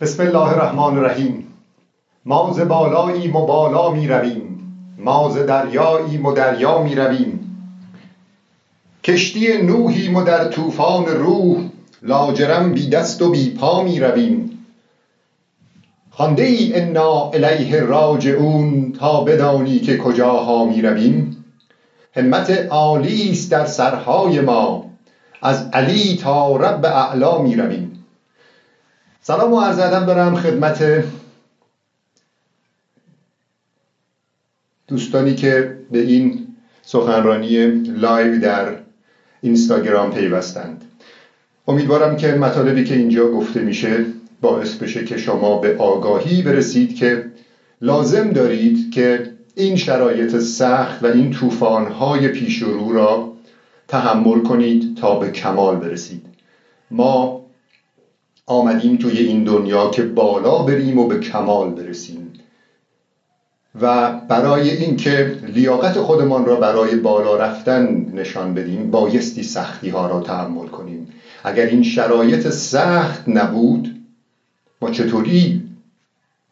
بسم الله الرحمن الرحیم. ما ز بالاییم و بالا می رویم. ما ز دریاییم و دریا می رویم. کشتی نوحیم و در طوفان روح لاجرم بی دست و بی پا می رویم. خوانده ای انا الیه راجعون تا بدانی که کجاها می رویم. همت عالی است در سرهای ما. از علی تا رب اعلا می رویم. سلام و عرض ادب دارم خدمت دوستانی که به این سخنرانی لایو در اینستاگرام پیوستند. امیدوارم که مطالبی که اینجا گفته میشه باعث بشه که شما به آگاهی برسید که لازم دارید که این شرایط سخت و این طوفان‌های پیش رو را تحمل کنید تا به کمال برسید. ما آمدیم توی این دنیا که بالا بریم و به کمال برسیم. و برای اینکه لیاقت خودمان را برای بالا رفتن نشان بدیم بایستی سختی ها را تحمل کنیم. اگر این شرایط سخت نبود ما چطوری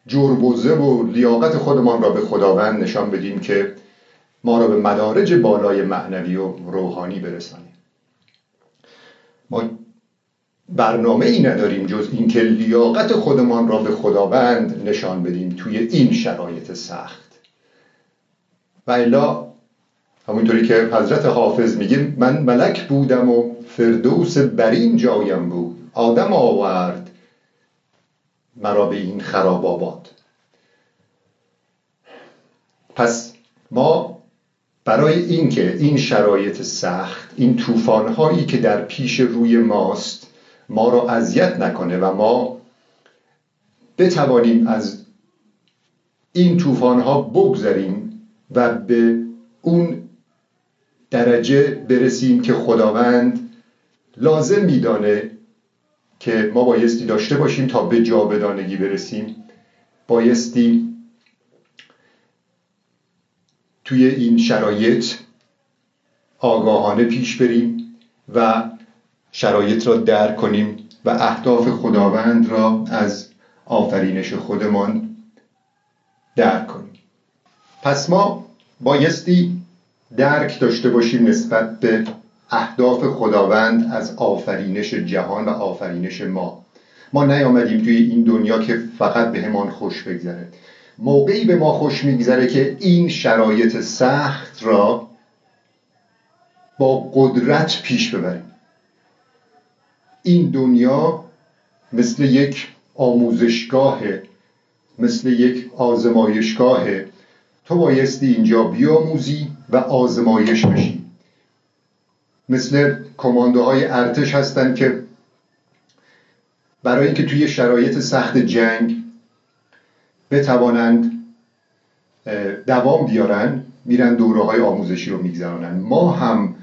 جربوزه و لیاقت خودمان را به خداوند نشان بدیم که ما را به مدارج بالای معنوی و روحانی برسانیم؟ ما برنامه ای نداریم جز اینکه لیاقت خودمان را به خداوند نشان بدیم توی این شرایط سخت. و الا همونطوری که حضرت حافظ میگه من ملک بودم و فردوس برین جایم بود. آدم آورد مرا به این خراب آباد. پس ما برای اینکه این شرایط سخت این طوفان‌هایی که در پیش روی ماست ما را اذیت نکنه و ما بتوانیم از این طوفان‌ها بگذریم و به اون درجه برسیم که خداوند لازم میدانه که ما بایستی داشته باشیم تا به جا بدانگی برسیم. بایستی توی این شرایط آگاهانه پیش بریم و شرایط را درک کنیم و اهداف خداوند را از آفرینش خودمان درک کنیم. پس ما بایستی درک داشته باشیم نسبت به اهداف خداوند از آفرینش جهان و آفرینش ما. ما نیامدیم توی این دنیا که فقط به همان خوش بگذره. موقعی به ما خوش میگذره که این شرایط سخت را با قدرت پیش ببریم. این دنیا مثل یک آموزشگاه مثل یک آزمایشگاه. تو بایستی اینجا بیاموزی و آزمایش بشی. مثل کماندوهای ارتش هستند که برای اینکه توی شرایط سخت جنگ بتوانند دوام بیارن میرن دوره های آموزشی رو میگذرانن. ما هم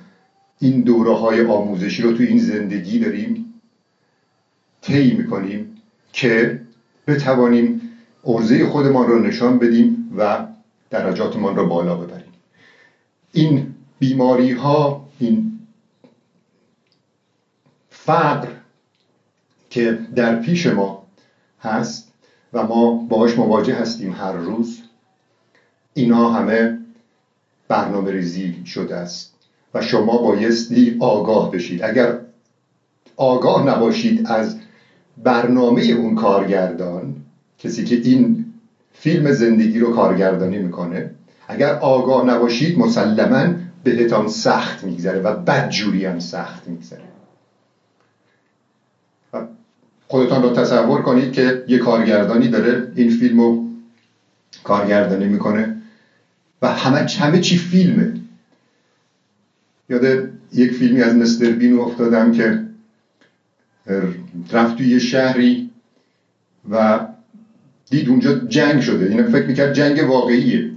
این دوره های آموزشی رو توی این زندگی داریم. طی می‌کنیم که بتوانیم ارزه خودمان رو نشان بدیم و درجاتمان رو بالا ببریم. این بیماری ها این فقر که در پیش ما هست و ما باهاش مواجه هستیم هر روز اینا همه برنامه ریزی شده است و شما بایستی آگاه بشید. اگر آگاه نباشید از برنامه اون کارگردان کسی که این فیلم زندگی رو کارگردانی می‌کنه اگر آگاه نباشید مسلما بهتان سخت میگذره و بدجوری هم سخت میگذره. خودتان رو تصور کنید که یه کارگردانی داره این فیلم رو کارگردانی می‌کنه و همه همه چی فیلمه. یاد یک فیلمی از مستر بینو افتادم که رفت توی یه شهری و دید اونجا جنگ شده. این فکر می‌کرد جنگ واقعیه.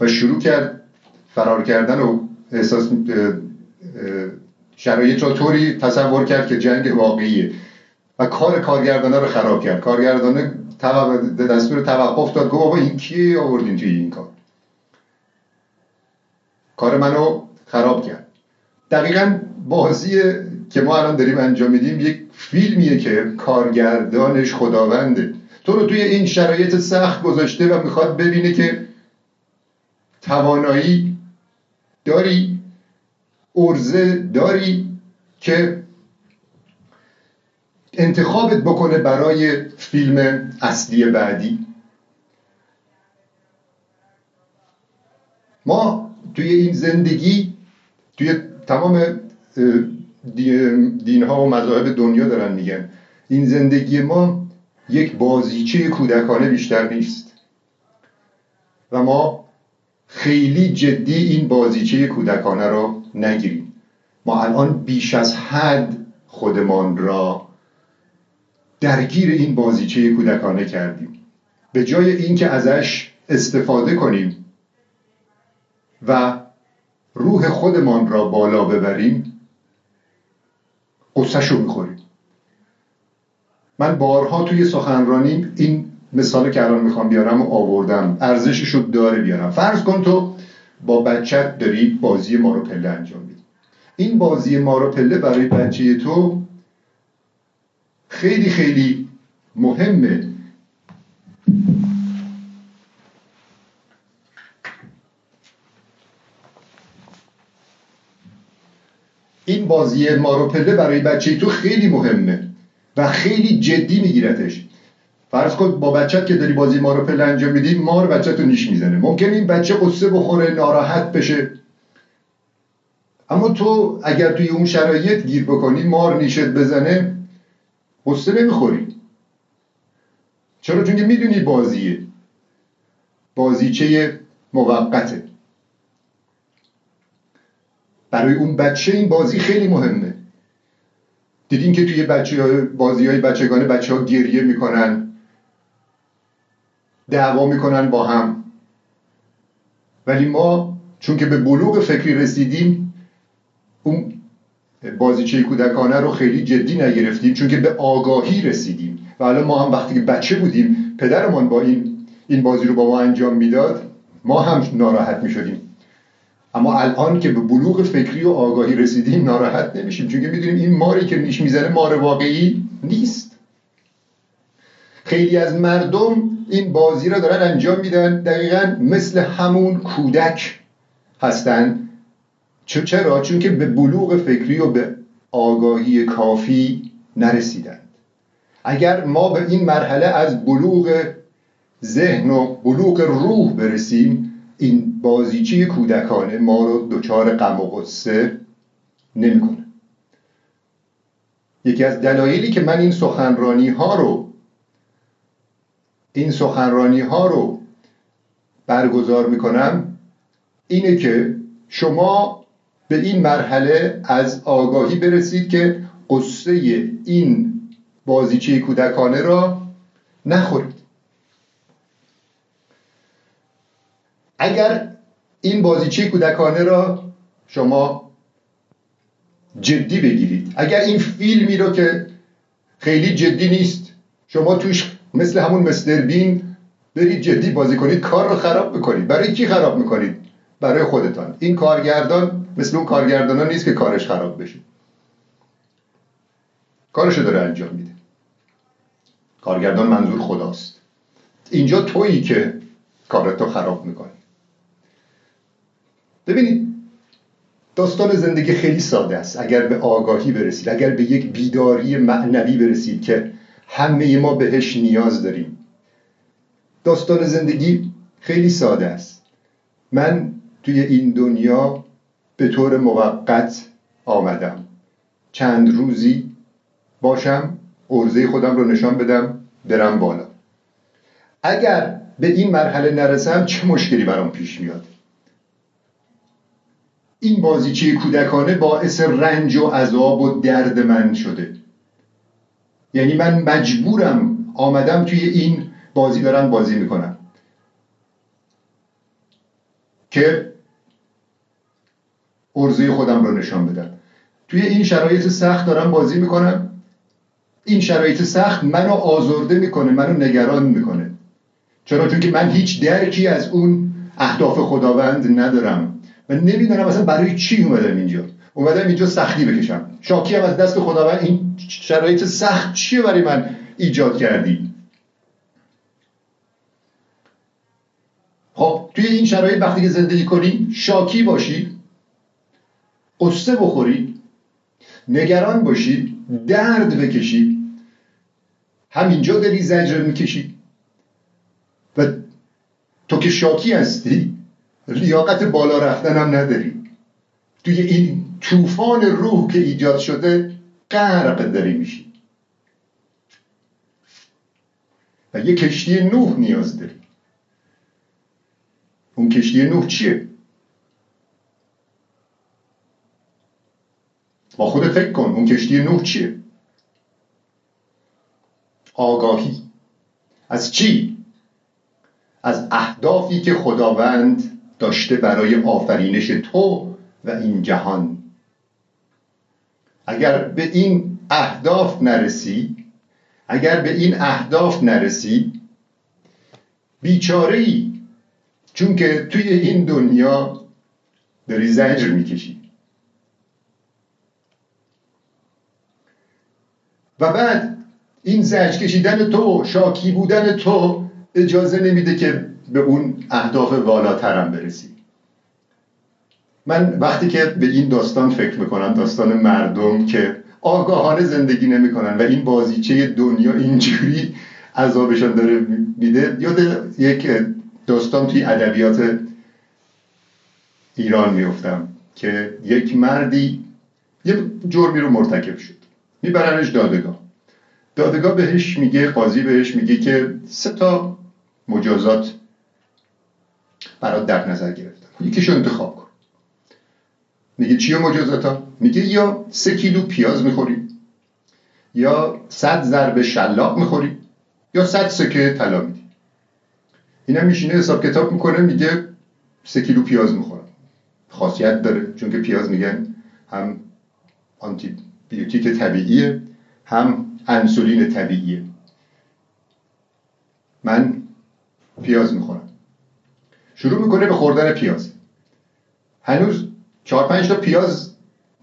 و شروع کرد فرار کردن و احساس شرایط را طوری تصور کرد که جنگ واقعیه. و کار کارگردانه رو خراب کرد. کارگردانه دستور توقف داد. گفت بابا این کیه آوردین توی این کار؟ کار منو خراب کرد. دقیقا بازی که ما الان داریم انجام میدیم یک فیلمیه که کارگردانش خداونده. تو رو توی این شرایط سخت گذاشته و می‌خواد ببینه که توانایی داری ارزه داری که انتخابت بکنه برای فیلم اصلی بعدی. ما توی این زندگی توی تمام دین ها و مذاهب دنیا دارن میگن. این زندگی ما یک بازیچه کودکانه بیشتر نیست. و ما خیلی جدی این بازیچه کودکانه رو نگیریم. ما الان بیش از حد خودمان را درگیر این بازیچه کودکانه کردیم. به جای اینکه ازش استفاده کنیم و روح خودمان را بالا ببریم قصهشو می‌خوریم. من بارها توی سخنرانی این مثال که الان می‌خوام بیارم و آوردم ارزشش رو داره بیارم. فرض کن تو با بچت داری بازی مارو پله انجام میدی. این بازی مارو پله برای بچه تو خیلی خیلی مهمه. این بازی مارو پله برای بچه تو خیلی مهمه و خیلی جدی میگیرتش. فرض کن با بچت که داری بازی مارو پله انجام میدی مار بچه تو نیش می‌زنه. ممکن این بچه قصه بخوره ناراحت بشه. اما تو اگر توی اون شرایط گیر بکنی مار نیشت بزنه قصه نمی‌خوری. چرا؟ چون که می‌دونی بازیه. بازیچه موقته. برای اون بچه این بازی خیلی مهمه. دیدین که توی بچه بازی های بچگانه بچه ها گریه می‌کنن. دعوا می‌کنن با هم. ولی ما چون که به بلوغ فکری رسیدیم اون بازیچه کودکانه رو خیلی جدی نگرفتیم چون که به آگاهی رسیدیم. و الان ما هم وقتی که بچه بودیم پدرمان با این این بازی رو با ما انجام می‌داد ما هم ناراحت می‌شدیم. اما الان که به بلوغ فکری و آگاهی رسیدیم ناراحت نمیشیم. چون که می‌دونیم این ماری که نیش می‌زنه مار واقعی نیست. خیلی از مردم این بازی را دارن انجام میدن. دقیقا مثل همون کودک هستن. چرا؟ چون که به بلوغ فکری و به آگاهی کافی نرسیدند اگر ما به این مرحله از بلوغ ذهن و بلوغ روح برسیم این بازیچه کودکانه ما رو دچار غم و غصه نمی‌کنه. یکی از دلایلی که من این سخنرانی ها رو این سخنرانی ها رو برگزار می‌کنم اینه که شما به این مرحله از آگاهی برسید که قصه این بازیچه کودکانه را نخورید. اگر این بازیچه کودکانه را شما جدی بگیرید اگر این فیلمی رو که خیلی جدی نیست شما توش مثل همون مستر بین برید جدی بازی کنید کار رو خراب می‌کنید. برای کی خراب می‌کنید؟ برای خودتان. این کارگردان مثل اون کارگردان نیست که کارش خراب بشه. کارشو داره انجام میده. کارگردان منظور خداست. اینجا تویی که کارتو خراب می‌کنی. ببینید داستان زندگی خیلی ساده است. اگر به آگاهی برسید اگر به یک بیداری معنوی برسید که همه ما بهش نیاز داریم. داستان زندگی خیلی ساده است. من توی این دنیا به طور موقت آمدم. چند روزی باشم ارزه خودم رو نشان بدم برم بالا. اگر به این مرحله نرسم چه مشکلی برام پیش میاد؟ این بازیچه کودکانه باعث رنج و عذاب و درد من شده. یعنی من مجبورم آمدم توی این بازی دارم بازی می‌کنم که ارزه خودم رو نشان بدم. توی این شرایط سخت دارم بازی می‌کنم این شرایط سخت منو آزرده می‌کنه منو نگران می‌کنه. چرا؟ چون که من هیچ درکی از اون اهداف خداوند ندارم. و نمی‌دونم اصلا برای چی اومدم اینجا. اومدم اینجا سختی بکشم. شاکی هم از دست خداوند این شرایط سخت چیه برای من ایجاد کردی؟ خب توی این شرایط وقتی که زندگی کنی شاکی باشی قصه بخوری نگران باشی درد بکشی همینجا داری زجر می‌کشی. و تو که شاکی هستی لیاقت بالا رفتن هم نداری. توی این طوفان روح که ایجاد شده غرق داری میشی. و یه کشتی نوح نیاز داری. اون کشتی نوح چیه؟ با خودت فکر کن اون کشتی نوح چیه؟ آگاهی. از چی؟ از اهدافی که خداوند داشته برای آفرینش تو و این جهان. اگر به این اهداف نرسی اگر به این اهداف نرسی بیچاره ای چون که توی این دنیا داری زجر می‌کشی. و بعد این زجر کشیدن تو شاکی بودن تو اجازه نمیده که به اون اهداف والاترم برسی من وقتی که به این داستان فکر می‌کنم داستان مردم که آگاهانه زندگی نمی‌کنن و این بازیچه دنیا اینجوری عذابشان داره میده یاد یک داستان توی ادبیات ایران میفتم که یک مردی یه جرمی رو مرتکب شد. میبرنش دادگاه. دادگاه بهش میگه قاضی بهش میگه که سه تا مجازات برات در نظر گرفتم. یکیشو انتخاب کن. میگه چیه مجازاتا؟ میگه یا سه کیلو پیاز می‌خوری یا صد ضرب شلاق می‌خوری یا صد سکه طلا میدی. اینم میشینه حساب کتاب می‌کنه میگه سه کیلو پیاز می‌خورم. خاصیت داره چون که پیاز میگن هم آنتی بیوتیک طبیعیه هم انسولین طبیعیه. من پیاز می‌خورم. شروع می‌کنه به خوردن پیاز. هنوز چهار پنج تا پیاز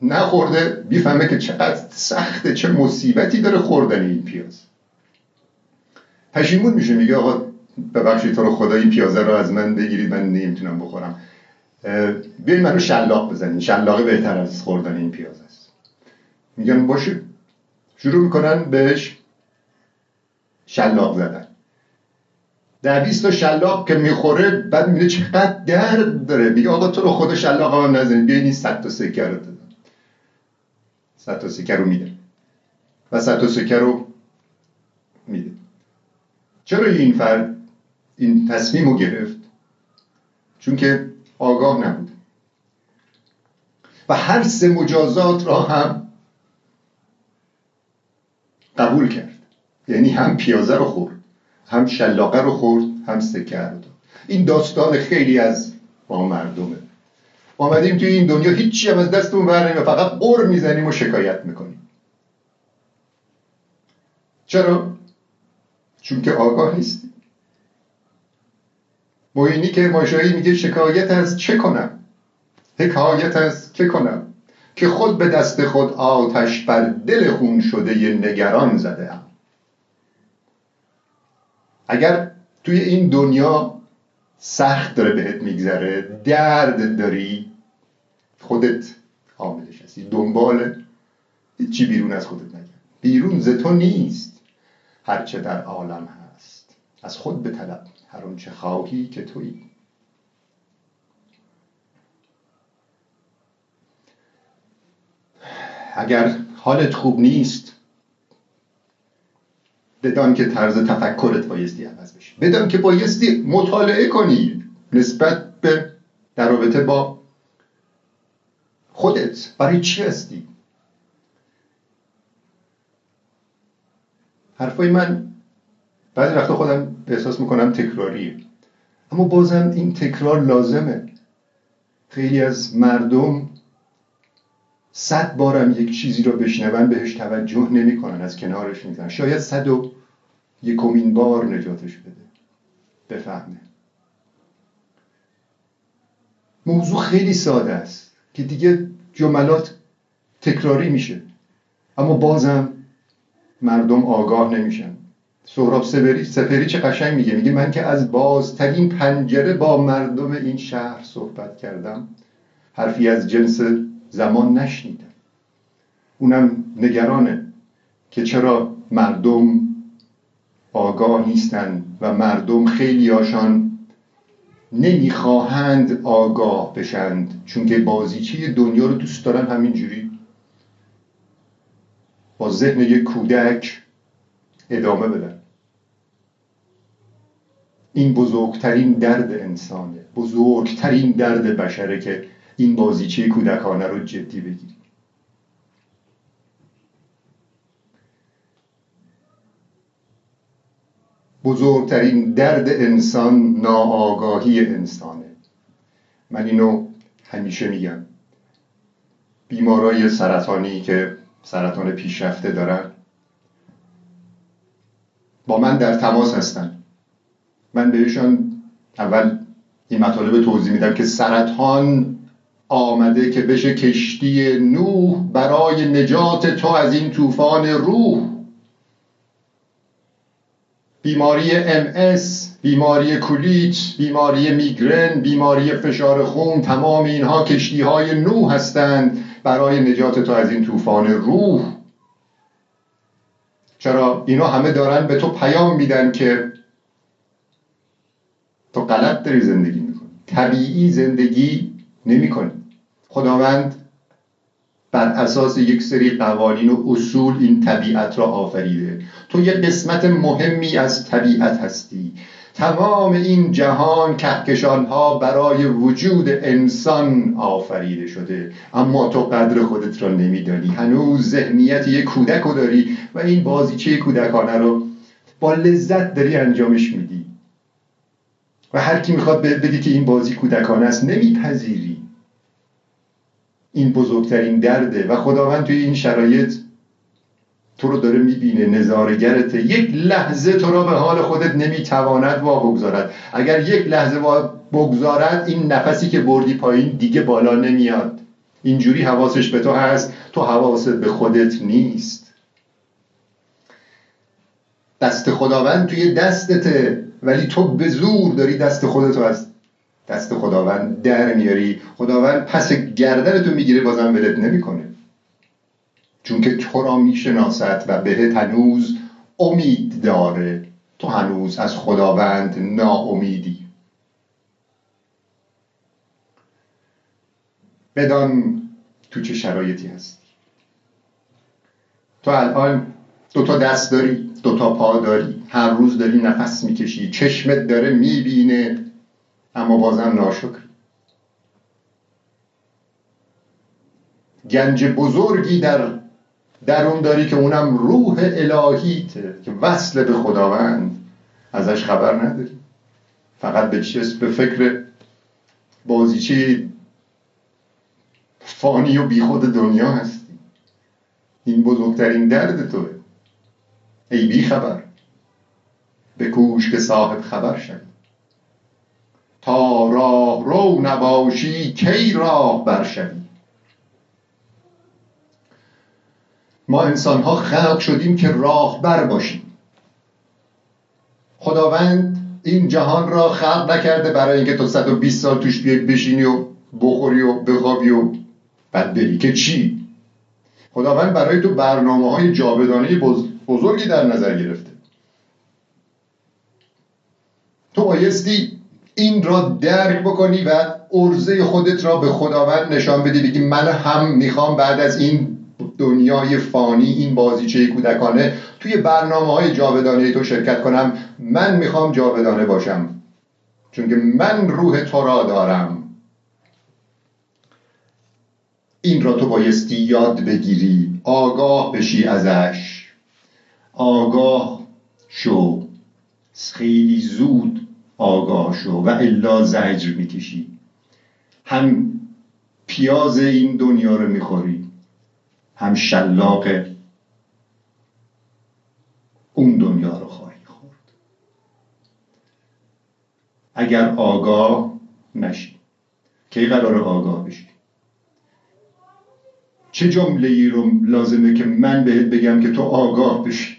نخورده بیفهمه که چقدر سخته چه مصیبتی داره خوردن این پیاز. پشیمون میشه میگه آقا ببخشید تو رو خدا این پیازه رو از من بگیرید من نمی‌تونم بخورم. بیاین منو شلاق بزنین. شلاقه بهتر از خوردن این پیاز است. میگن باشه. شروع می‌کنن بهش شلاق زدن. در 20 تا شلاق که می‌خوره بعد میده چقدر درد داره. میگه آقا تو رو خدا شلاق هم نزنید. بیاین این 100 تا سکه رو دادن 100 تا سکه رو میده. و 100 تا سکه رو میده. چرا این فرد این تصمیم رو گرفت؟ چون که آگاه نبود و هر سه مجازات را هم قبول کرد. یعنی هم پیازه رو خورد. هم شلاقه رو خورد هم سکه رو داد. این داستان خیلی از با مردمه. آمدیم توی این دنیا هیچی هم از دستمون بر فقط قر می‌زنیم و شکایت می‌کنیم. چرا؟ چون که آگاه نیستیم موینی که ماشایی میگه شکایت از چه کنم؟ حکایت از که کنم؟ که خود به دست خود آتش بر دل خون شده ی نگران زده ام. اگر توی این دنیا سخت داره بهت میگذره درد داری خودت حاملش هستی دنبال چی بیرون از خودت نگرد. بیرون ز تو نیست. هرچه در عالم هست. از خود به طلب. هر چه خواهی که تویی. اگر حالت خوب نیست بدان که طرز تفکرت بایستی عوض بشه. بدان که بایستی مطالعه کنی نسبت به در رابطه با خودت. برای چی هستی؟ حرفای من بعضی وقتا خودم احساس می‌کنم تکراریه. اما بازم این تکرار لازمه. خیلی از مردم صد بارم یک چیزی رو بشنون بهش توجه نمی‌کنن از کنارش می‌زنن شاید صد و یکمین بار نجاتش بده. بفهمه. موضوع خیلی ساده است که دیگه جملات تکراری میشه. اما بازم مردم آگاه نمیشن. سهراب سپری سپری چه قشنگ میگه؟ میگه من که از بازترین پنجره با مردم این شهر صحبت کردم. حرفی از جنس زمان نشنیدم. اونم نگرانه که چرا مردم آگاه نیستند و مردم خیلی هاشان نمی‌خواهند آگاه بشند چون که بازیچه دنیا رو دوست دارن همینجوری. با ذهن یک کودک ادامه بدن. این بزرگترین درد انسانه بزرگترین درد بشره که این بازیچه کودکانه رو جدی بگیری بزرگترین درد انسان ناآگاهی انسانه. من اینو همیشه میگم. بیمارای سرطانی که سرطان پیشرفته دارن با من در تماس هستن. من بهشان اول این مطالب توضیح میدم که سرطان آمده که بشه کشتی نوح برای نجات تو از این طوفان روح. بیماری MS بیماری کولیت بیماری میگرن بیماری فشار خون تمام اینها کشتی های نوح هستند برای نجات تو از این طوفان روح. چرا؟ اینا همه دارن به تو پیام میدن که تو غلط داری زندگی می‌کنی. طبیعی زندگی نمی‌کنی. خداوند بر اساس یک سری قوانین و اصول این طبیعت را آفریده. تو یک قسمت مهمی از طبیعت هستی. تمام این جهان کهکشان ها برای وجود انسان آفریده شده. اما تو قدر خودت را نمیدانی. هنوز ذهنیت یک کودک رو داری و این بازیچه کودکانه رو با لذت داری انجامش میدی. و هر کی می‌خواد بدی که این بازی کودکانه است نمیپذیری. این بزرگترین درده. و خداوند توی این شرایط تو رو داره می‌بینه نظارگرته یک لحظه تو را به حال خودت نمی‌تواند وا بگذارد. اگر یک لحظه وا بگذارد این نفسی که بردی پایین دیگه بالا نمیاد. اینجوری حواسش به تو هست تو حواست به خودت نیست. دست خداوند توی دستته ولی تو به زور داری دست خودتو از دست خداوند در میاری. خداوند پس گردنتو می‌گیره بازم ولت نمی‌کنه. چون که تو را می‌شناسد و بهت هنوز امید داره. تو هنوز از خداوند ناامیدی. بدان تو چه شرایطی هستی؟ تو الان دوتا دست داری دوتا پا داری هر روز داری نفس می‌کشی چشمت داره می‌بینه. اما بازم ناشکر گنج بزرگی در درون داری که اونم روح الهیته که وصل به خداوند ازش خبر نداری. فقط به چیز به فکر بازیچه فانی و بیخود دنیا هستی. این بزرگترین درد توه. ای بی خبر کوش که صاحب خبر شد تا راه رو نباشی کی راه برشوی. ما انسان ها خلق شدیم که راهبر باشیم. خداوند این جهان را خلق نکرده برای اینکه تو 120 سال توش بیای بشینی و بخوری و بخوابی و بعد بری که چی؟ خداوند برای تو برنامه های جاودانه بزرگی در نظر گرفته. تو بایستی این را درک بکنی و ارزه خودت را به خداوند نشان بدی. بگی من هم می‌خوام بعد از این دنیای فانی این بازیچه کودکانه توی برنامه های جاودانه تو شرکت کنم. من می‌خوام جاودانه باشم. چون که من روح تو را دارم. این را تو بایستی یاد بگیری. آگاه بشی ازش. آگاه شو. خیلی زود آگاه شو و الا زجر می‌کشی. هم پیاز این دنیا رو می‌خوری هم شلاق اون دنیا رو خواهی خورد. اگر آگاه نشی کی قرار آگاه بشی؟ چه جمله ای رو لازمه که من بهت بگم که تو آگاه بشی؟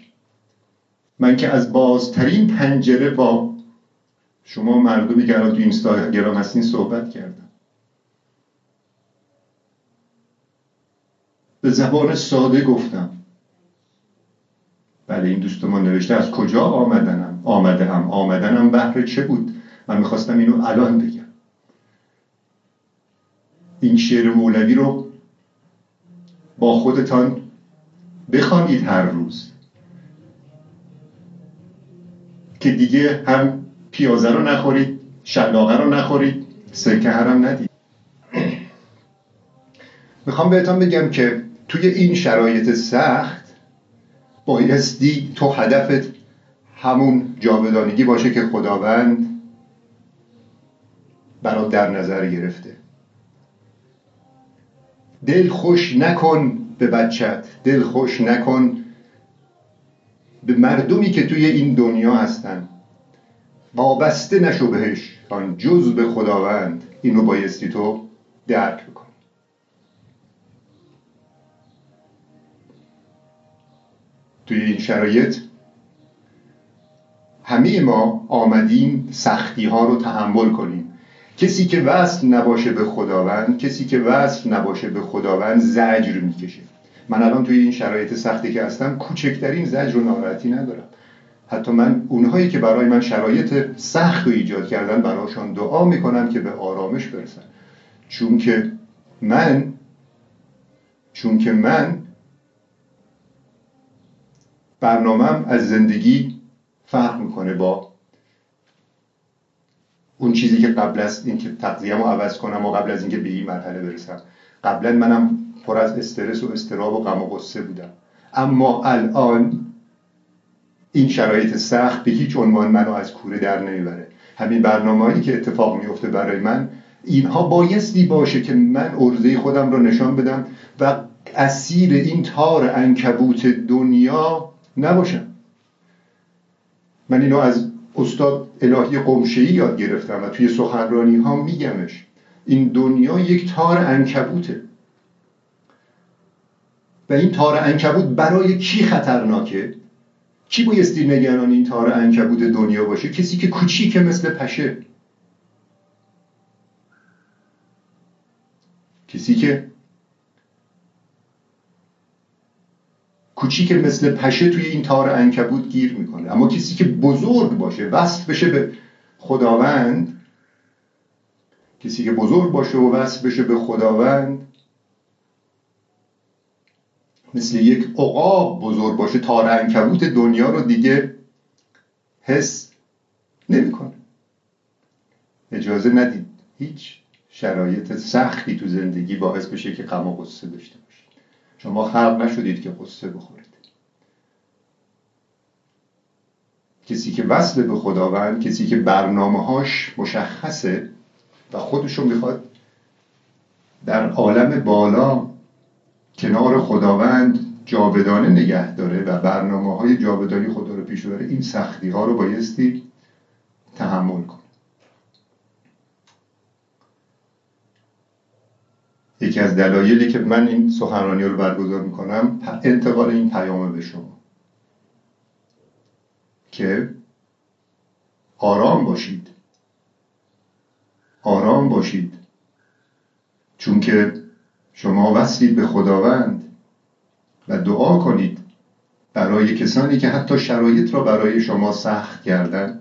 من که از بازترین پنجره با شما مردمی که الان تو اینستاگرام هستین صحبت کردم به زبان ساده گفتم. بله این دوست ما نوشته از کجا آمدنم؟ آمده هم آمدنم بهر چه بود؟ من می‌خواستم اینو الان بگم. این شعر مولوی رو با خودتان بخوانید هر روز. که دیگه هم پیازه رو نخورید شلاقه رو نخورید سرکه هم ندید. می‌خوام بهتان بگم که توی این شرایط سخت بایستی تو هدفت همون جاودانگی باشه که خداوند برات در نظر گرفته. دل خوش نکن به بچت دل خوش نکن به مردمی که توی این دنیا هستن. وابسته نشو بهش. آن جز به خداوند. اینو بایستی تو درک بکن توی این شرایط همه ما آمدیم سختی ها رو تحمل کنیم. کسی که وصل نباشه به خداوند کسی که وصل نباشه به خداوند زجر می‌کشه. من الان توی این شرایط سختی که هستم کوچکترین زجر و ناراحتی ندارم. حتی من اونهایی که برای من شرایط سخت رو ایجاد کردن براشان دعا می‌کنم که به آرامش برسن. چون که من چون که من برنامهم از زندگی فرق می‌کنه با اون چیزی که قبل از اینکه تقضیم عوض کنم و قبل از اینکه به این مرحله برسم. قبلا منم پر از استرس و استراب و غم و غصه بودم. اما الان این شرایط سخت به هیچ عنوان منو از کوره در نمی‌بره همین برنامه‌ای که اتفاق میفته برای من اینها بایستی باشه که من ارزه خودم رو نشان بدم و اسیر این تار انکبوت دنیا نباشم. من اینو از استاد الهی قمشهی یاد گرفتم و توی سخنرانی ها میگمش. این دنیا یک تار انکبوته و این تار انکبوت برای کی خطرناکه؟ کی بایستی نگران این تار انکبوت دنیا باشه؟ کسی که کوچیکه مثل پشه. کسی که کوچیک مثل پشه توی این تار انکبوت گیر می‌کنه. اما کسی که بزرگ باشه وصل بشه به خداوند کسی که بزرگ باشه و وصل بشه به خداوند مثل یک عقاب بزرگ باشه تار انکبوت دنیا رو دیگه حس نمی‌کنه. اجازه ندید هیچ شرایط سختی تو زندگی باعث بشه که غم و غصه داشته باشید. شما خلق نشدید که قصه بخورید. کسی که وصل به خداوند کسی که برنامه هاش مشخصه و خودشو می‌خواد در عالم بالا کنار خداوند جاودانه نگه داره و برنامه های جاودانی خدا رو پیش بره این سختی ها رو بایستی تحمل کن. یکی از دلایلی که من این سخنرانی رو برگزار می‌کنم انتقال این پیامه به شما. که آرام باشید. آرام باشید. چون که شما وصلید به خداوند و دعا کنید برای کسانی که حتی شرایط را برای شما سخت کردن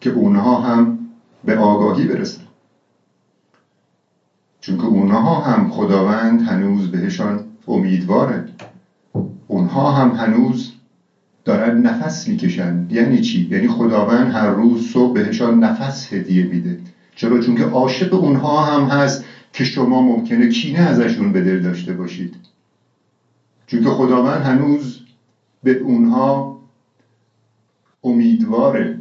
که اونها هم به آگاهی برسن. چون که اونها هم خداوند هنوز بهشان امیدواره اونها هم هنوز دارن نفس می‌کشن. یعنی چی؟ یعنی خداوند هر روز صبح بهشان نفس هدیه میده. چرا؟ چون که عاشق اونها هم هست. که شما ممکنه کینه ازشون به دل داشته باشید. چون که خداوند هنوز به اونها امیدواره.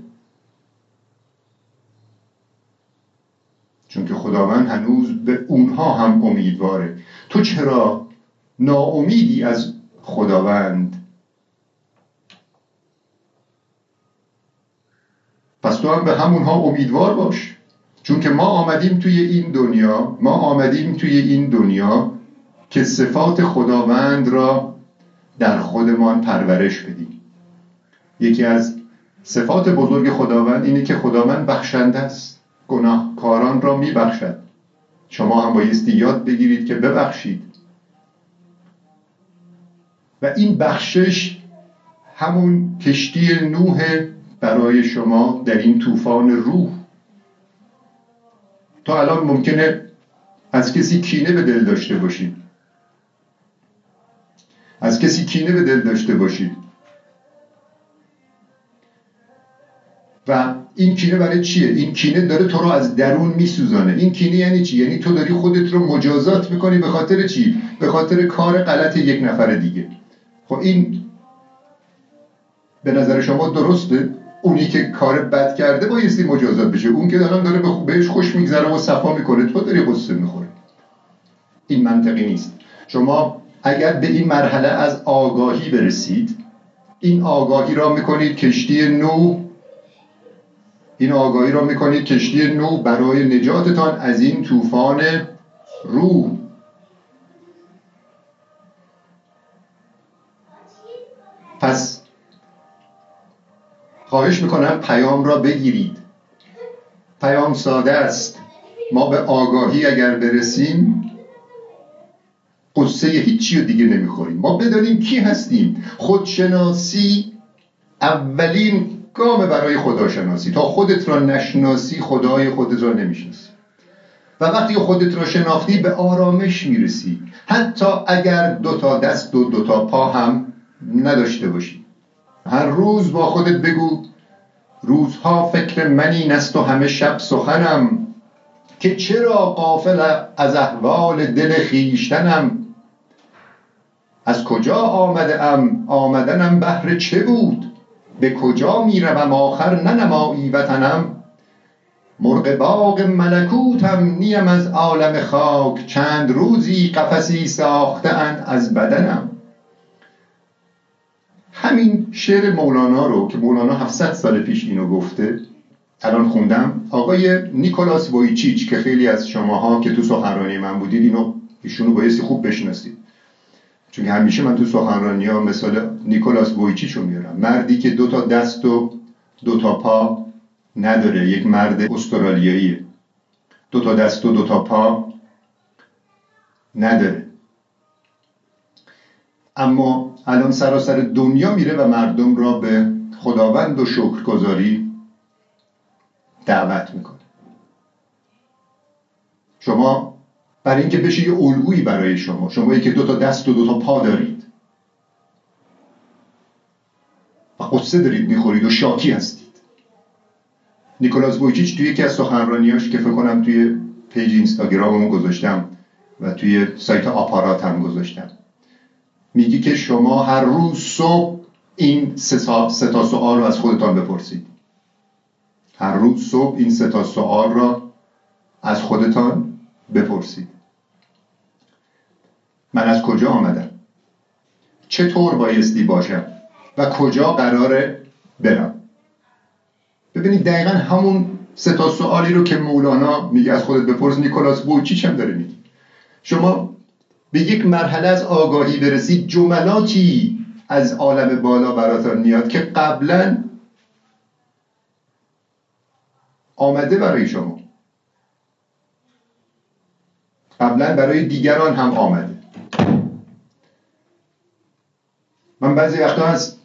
چون که خداوند هنوز به اونها هم امیدواره. تو چرا ناامیدی از خداوند؟ پس تو هم به همونها امیدوار باش. چون که ما آمدیم توی این دنیا ما آمدیم توی این دنیا که صفات خداوند را در خودمان پرورش بدیم. یکی از صفات بزرگ خداوند اینه که خداوند بخشنده است. گناهکاران را میبخشد. شما هم بایستی یاد بگیرید که ببخشید. و این بخشش همون کشتی نوح برای شما در این طوفان روح. تا الان ممکنه از کسی کینه به دل داشته باشید. از کسی کینه به دل داشته باشید. و این کینه برای چیه؟ این کینه داره تو رو از درون میسوزانه. این کینه یعنی چی؟ یعنی تو داری خودت رو مجازات می‌کنی به خاطر چی؟ به خاطر کار غلط یک نفر دیگه. خب این به نظر شما درسته؟ اونی که کار بد کرده بایستی مجازات بشه. اون که دارن داره بهش خوش میگذره و صفا می‌کنه تو داری قصه می‌خوری. این منطقی نیست. شما اگر به این مرحله از آگاهی برسید این آگاهی را می‌کنید کشتی نو. این آگاهی را می‌کنید کشتی نو برای نجاتتان از این طوفان روح. پس خواهش می‌کنم پیام را بگیرید. پیام ساده است. ما به آگاهی اگر برسیم قصه هیچی رو دیگه نمی‌خوریم. ما بدانیم کی هستیم. خودشناسی اولین گام برای خداشناسی. تا خودت را نشناسی خدای خودت را نمی‌شناسی. و وقتی خودت را شناختی به آرامش می‌رسی. حتی اگر دو تا دست و دو تا پا هم نداشته باشی. هر روز با خودت بگو روزها فکر من این است و همه شب سخنم که چرا قافل از احوال دل خیشتنم از کجا آمده ام؟ آمدنم بهر چه بود؟ به کجا می‌روم آخر؟ ننمایی وطنم. مرغ باغ ملکوتم نیم از عالم خاک چند روزی قفسی ساختن از بدنم. همین شعر مولانا رو که مولانا 700 سال پیش اینو گفته الان خوندم. آقای نیکولاس وویچیچ که خیلی از شماها که تو سخنرانی من بودید اینو ایشونو بایستی خوب بشناسید. چون همیشه من تو سخنرانی ها مثال نیکولاس وویچیچ رو میارم. مردی که دو تا دست و دو تا پا نداره یک مرد استرالیاییه. دو تا دست و دو تا پا نداره. اما الان سراسر دنیا میره و مردم را به خداوند و شکرگزاری دعوت می‌کنه. شما برای اینکه بشه یه الگویی برای شما شما که دو تا دست و دو تا پا دارید. و قصه دارید می‌خورید و شاکی هستید. نیکولاس بویچیچ توی یکی از سخنرانیاش که فکر کنم توی پیج اینستاگراممون گذاشتم و توی سایت آپارات هم گذاشتم. میگی که شما هر روز صبح این سه, تا سوال رو از خودتان بپرسید. هر روز صبح این سه تا سوال را از خودتان بپرسید. من از کجا آمدم؟ چطور بایستی باشم؟ و کجا قراره برم؟ ببینید دقیقا همون سه تا سوالی رو که مولانا میگه از خودت بپرس نیکولاس بوچیچ هم داره میگه. شما به یک مرحله از آگاهی برسید جملاتی از عالم بالا براتان میاد که قبلا آمده برای شما. قبلا برای دیگران هم آمده. من بعضی وقتا هست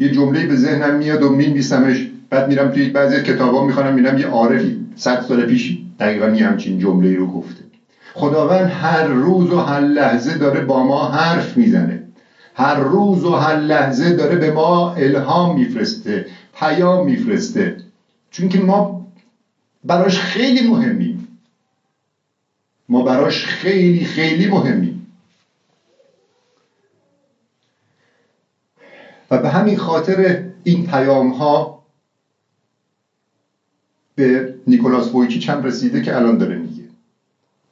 یه جمله به ذهنم میاد و مینویسمش بعد میرم توی بعضی کتابا می‌خوانم میرم یه عارفی صد سال پیش دقیقا یه همچین جمله رو گفته. خداوند هر روز و هر لحظه داره با ما حرف می‌زنه. هر روز و هر لحظه داره به ما الهام میفرسته پیام میفرسته. چون که ما براش خیلی مهمیم. ما براش خیلی خیلی مهمیم. و به همین خاطر این پیام ها به نیکولاس وویچیچ هم رسیده که الان داره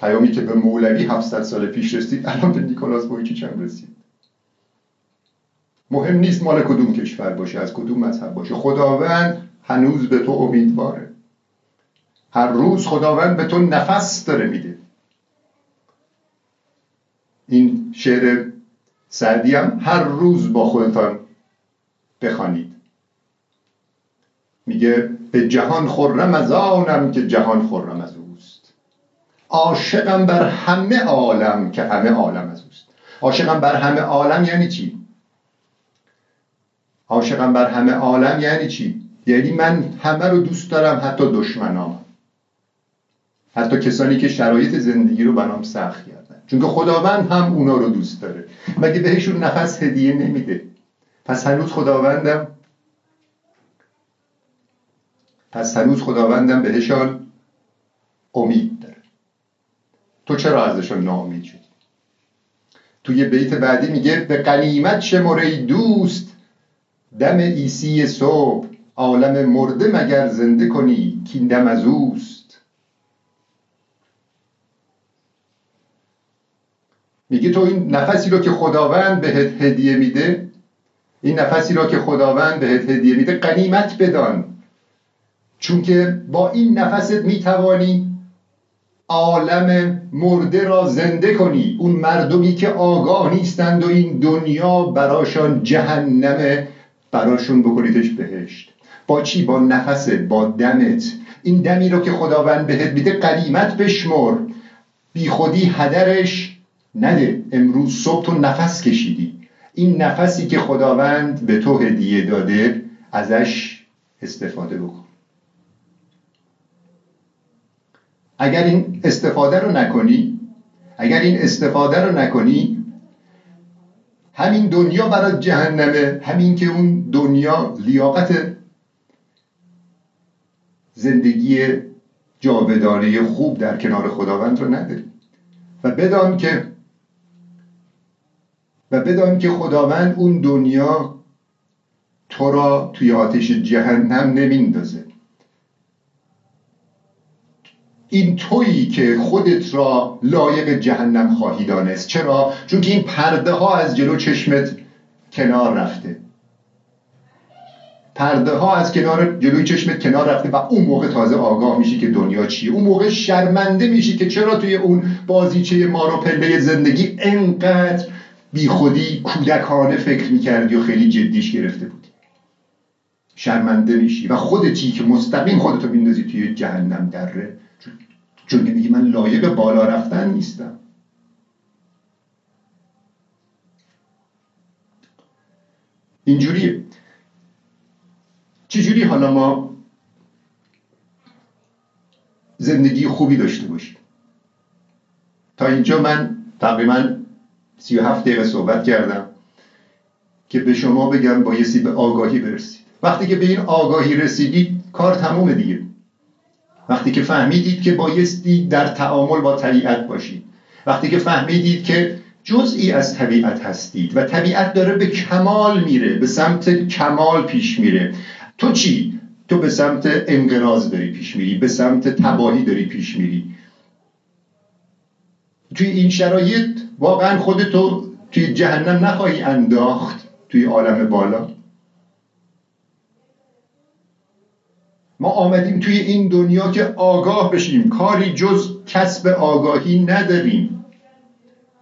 پیامی که به مولوی 700 سال پیش رسید الان به نیکولاس وویچیچ هم رسید. مهم نیست مال کدوم کشور باشه از کدوم مذهب باشه. خداوند هنوز به تو امیدواره. هر روز خداوند به تو نفس داره میده. این شعر سعدی هم هر روز با خودتان بخوانید. میگه به جهان خرم از آنم که جهان خرم از اوست عاشقم بر همه عالم که همه عالم از اوست. عاشقم بر همه عالم یعنی چی؟ عاشقم بر همه عالم یعنی چی؟ یعنی من همه رو دوست دارم حتی دشمنام. حتی کسانی که شرایط زندگی رو برام سخت کردن. چون که خداوند هم اونا رو دوست داره. مگه بهشون نفس هدیه نمیده؟ پس هنوز خداوندم؟ پس هنوز خداوندم بهشان امید تو چرا ازشان ناامید شدی توی بیت بعدی میگه به قنیمت شماره دوست دم ایسی صبح عالم مرده مگر زنده کنی که دم از اوست؟ میگه تو این نفسی رو که خداوند بهت هدیه میده این نفسی را که خداوند بهت هدیه میده قنیمت بدان. چون که با این نفست می‌توانی عالم مرده را زنده کنی. اون مردمی که آگاه نیستند و این دنیا براشان جهنمه براشون بکنیدش بهشت. با چی؟ با نفست با دمت. این دمی رو که خداوند بهت میده قلیمت بشمر. بی خودی هدرش نده. امروز صبح تو نفس کشیدی. این نفسی که خداوند به تو هدیه داده ازش استفاده بکن. اگر این استفاده رو نکنی اگر این استفاده رو نکنی همین دنیا برای جهنمه همین که اون دنیا لیاقت زندگی جاودانه خوب در کنار خداوند رو نداری. و بدان که و بدان که خداوند اون دنیا تو را توی آتش جهنم نمیندازه. این تویی که خودت را لایق جهنم خواهی دانست. چرا؟ چون که این پرده ها از جلو چشمت کنار رفته. پرده ها از کنار جلوی چشمت کنار رفته و اون موقع تازه آگاه میشی که دنیا چیه. اون موقع شرمنده میشی که چرا توی اون بازیچه مارو پله زندگی انقدر بی خودی کودکانه فکر می‌کردی و خیلی جدیش گرفته بودی. شرمنده میشی و خودتی که مستقیم خودتو میندازی توی جهنم دره. چون میگی من لایق بالا رفتن نیستم. اینجوری چجوری حالا ما زندگی خوبی داشته باشیم؟ تا اینجا من تقریبا سی و هفت دقیقه صحبت کردم که به شما بگم بایستی به آگاهی برسید. وقتی که به این آگاهی رسیدید کار تمومه دیگه. وقتی که فهمیدید که بایستی در تعامل با طبیعت باشید. وقتی که فهمیدید که جزئی از طبیعت هستید و طبیعت داره به کمال میره به سمت کمال پیش میره. تو چی؟ تو به سمت انقراض داری پیش میری به سمت تباهی داری پیش میری. توی این شرایط واقعا خودتو توی جهنم نخواهی انداخت توی عالم بالا. ما آمدیم توی این دنیا که آگاه بشیم. کاری جز کسب آگاهی نداریم.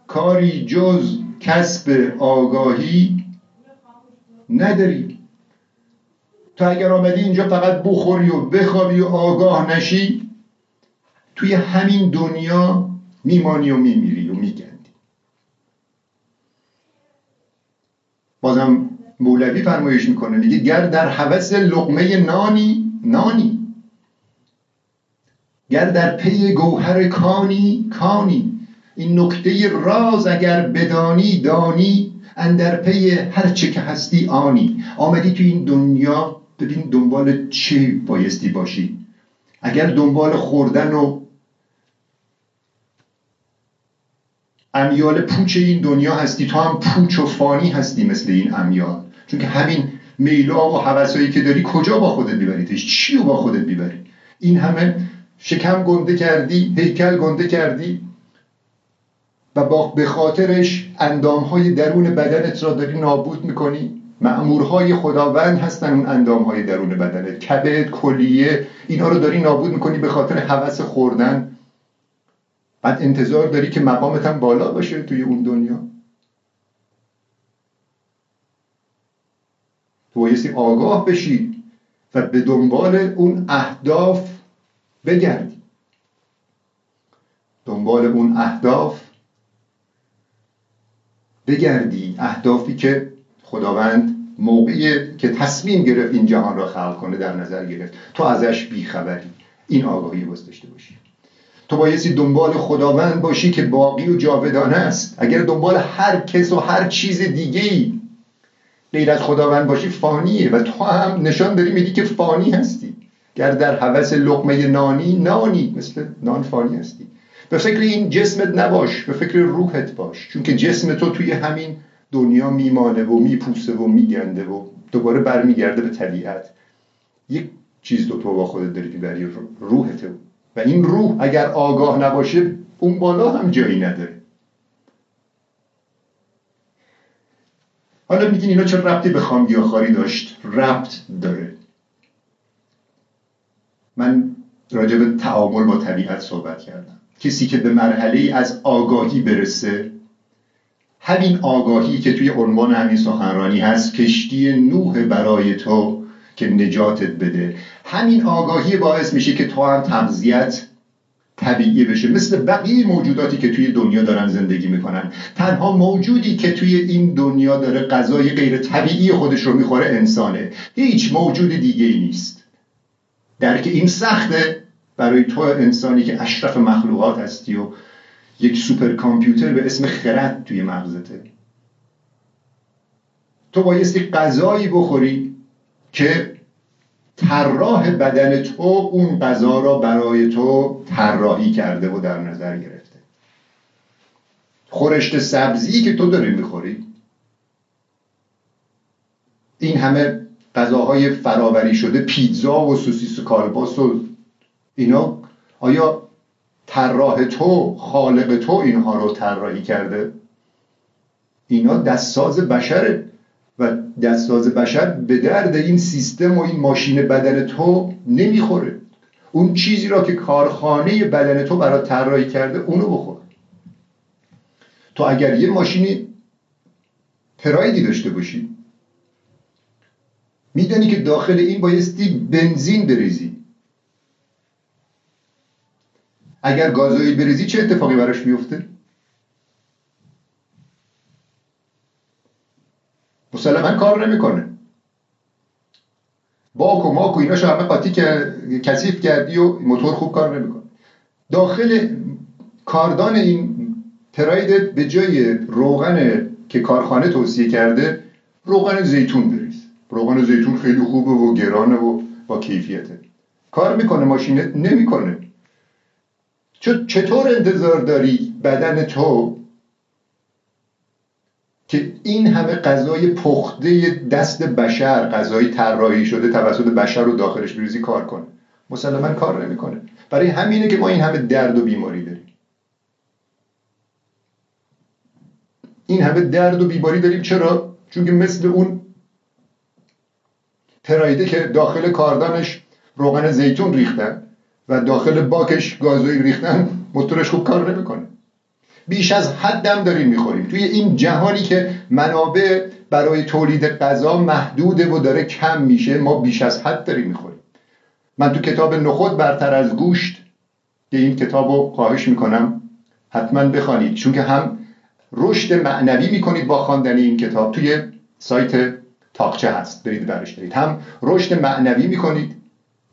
کاری جز کسب آگاهی نداریم. تو اگر آمدی اینجا فقط بخوری و بخوابی و آگاه نشی توی همین دنیا میمانی و میمیری و میگندی. بازم مولوی فرمایش می‌کنه میگه گر در حوث لقمه نانی نانی. گر در پی گوهر کانی کانی. این نکته راز اگر بدانی دانی. اندر پی هر چه که هستی آنی. آمدی تو این دنیا ببین دنبال چی بایستی باشی؟ اگر دنبال خوردن و امیال پوچ این دنیا هستی تو هم پوچ و فانی هستی مثل این امیال. چون که همین میلا و حوثایی که داری کجا با خودت میبریدش چی رو با خودت می‌بری؟ این همه شکم گنده کردی هیکل گنده کردی و با به خاطرش اندامهای درون بدنت را داری نابود می‌کنی. معمورهای خداوند هستن اون اندامهای درون بدنت. کبد کلیه اینا رو داری نابود می‌کنی به خاطر حوث خوردن. بعد انتظار داری که مقامت هم بالا باشه توی اون دنیا. بایستی آگاه بشی و به دنبال اون اهداف بگردی. دنبال اون اهداف بگردی. اهدافی که خداوند موقعی که تصمیم گرفت این جهان را خلق کنه در نظر گرفت. تو ازش بیخبری. این آگاهی باز داشته باشی. تو بایستی دنبال خداوند باشی که باقی و جاودانه است. اگر دنبال هر کس و هر چیز دیگه ای غیر از خداوند باشی فانیه و تو هم نشان داری میگی که فانی هستی. گر در حوث لقمه نانی نانی مثل نان فانی هستی. به فکر این جسمت نباش به فکر روحت باش. چون که جسم تو توی همین دنیا میمانه و میپوسه و میگنده و دوباره برمیگرده به طبیعت. یک چیز دو تو با خودت داری می‌بری روحت. و این روح اگر آگاه نباشه اون بالا هم جایی نداره. حالا میگین اینا چه ربطی به خامگیاخاری داشت؟ ربط داره. من راجع به تعامل با طبیعت صحبت کردم. کسی که به مرحله از آگاهی برسه همین آگاهی که توی عنوان همین سخنرانی هست کشتی نوح برای تو که نجاتت بده. همین آگاهی باعث میشه که تو هم تغذیت طبیعی بشه. مثل بقیه موجوداتی که توی دنیا دارن زندگی می‌کنن. تنها موجودی که توی این دنیا داره غذای غیر طبیعی خودش رو می‌خوره انسانه. هیچ موجود دیگه ای نیست. درک این سخته برای تو انسانی که اشرف مخلوقات هستی و یک سوپر کامپیوتر به اسم خرد توی مغزته. تو بایستی غذایی بخوری که طراح بدن تو اون غذا را برای تو طراحی کرده و در نظر گرفته. خورشت سبزی که تو داری می‌خوری. این همه غذاهای فراوری شده پیتزا و سوسیس و کالباس و اینا. آیا طراح تو خالق تو اینها رو طراحی کرده؟ اینا دستساز بشره. و دستساز بشر به درد این سیستم و این ماشین بدن تو نمی‌خوره. اون چیزی را که کارخانه بدن تو برای طراحی کرده اونو بخور. تو اگر یه ماشینی پرایدی داشته باشی میدانی که داخل این بایستی بنزین بریزی. اگر گازوئیل بریزی چه اتفاقی براش میفته؟ مسلما کار نمی‌کنه. باک و ماک و ایناشو همه قاطی کثیف کردی و موتور خوب کار نمی‌کنه. داخل کاردان این پراید به جای روغن که کارخانه توصیه کرده روغن زیتون بریز. روغن زیتون خیلی خوبه و گرانه و با کیفیته. کار می‌کنه ماشین نمی‌کنه. چطور انتظار داری بدن تو که این همه غذای پخته دست بشر غذای طراحی شده توسط بشر رو داخلش بریزی کار کنه. مسلما کار نمی‌کنه. برای همینه که ما این همه درد و بیماری داریم. این همه درد و بیماری داریم. چرا؟ چون که مثل اون پرایده که داخل کاردانش روغن زیتون ریختن و داخل باکش گازوئیل ریختن موتورش خوب کار نمی‌کنه. بیش از حدم داریم می‌خوریم. توی این جهانی که منابع برای تولید غذا محدوده و داره کم میشه ما بیش از حد داریم می‌خوریم. من تو کتاب نخود برتر از گوشت که این کتاب رو خواهش می‌کنم حتما بخوانید. چون که هم رشد معنوی می‌کنید با خواندن این کتاب. توی سایت تاقچه هست. برید برش دارید. هم رشد معنوی می‌کنید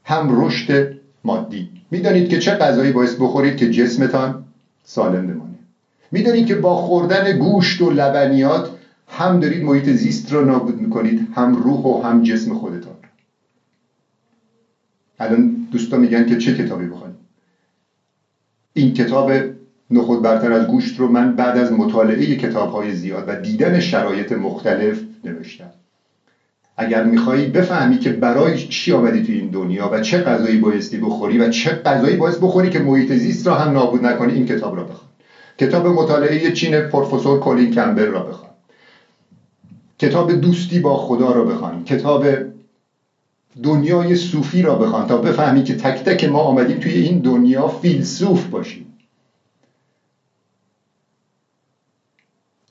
هم رشد مادی. می‌دانید که چه غذایی باعث بخورید که جسمتان سالم بمانه می‌دانید که با خوردن گوشت و لبنیات هم دارید محیط زیست رو نابود می‌کنید هم روح و هم جسم خودتان. الان دوستان میگن که چه کتابی بخوانید این کتاب نخود برتر از گوشت رو من بعد از مطالعه کتاب های زیاد و دیدن شرایط مختلف نوشتم. اگر میخوایی بفهمی که برای چی آمدی تو این دنیا و چه غذایی بایستی بخوری و چه غذایی باعث بخوری که محیط زیست را هم نابود نکنی این کتاب را بخوان. کتاب مطالعه چین پروفسور کولین کمبر را بخوان. کتاب دوستی با خدا را بخوان. کتاب دنیای صوفی را بخوان تا بفهمی که تک تک ما آمدیم توی این دنیا فیلسوف باشیم.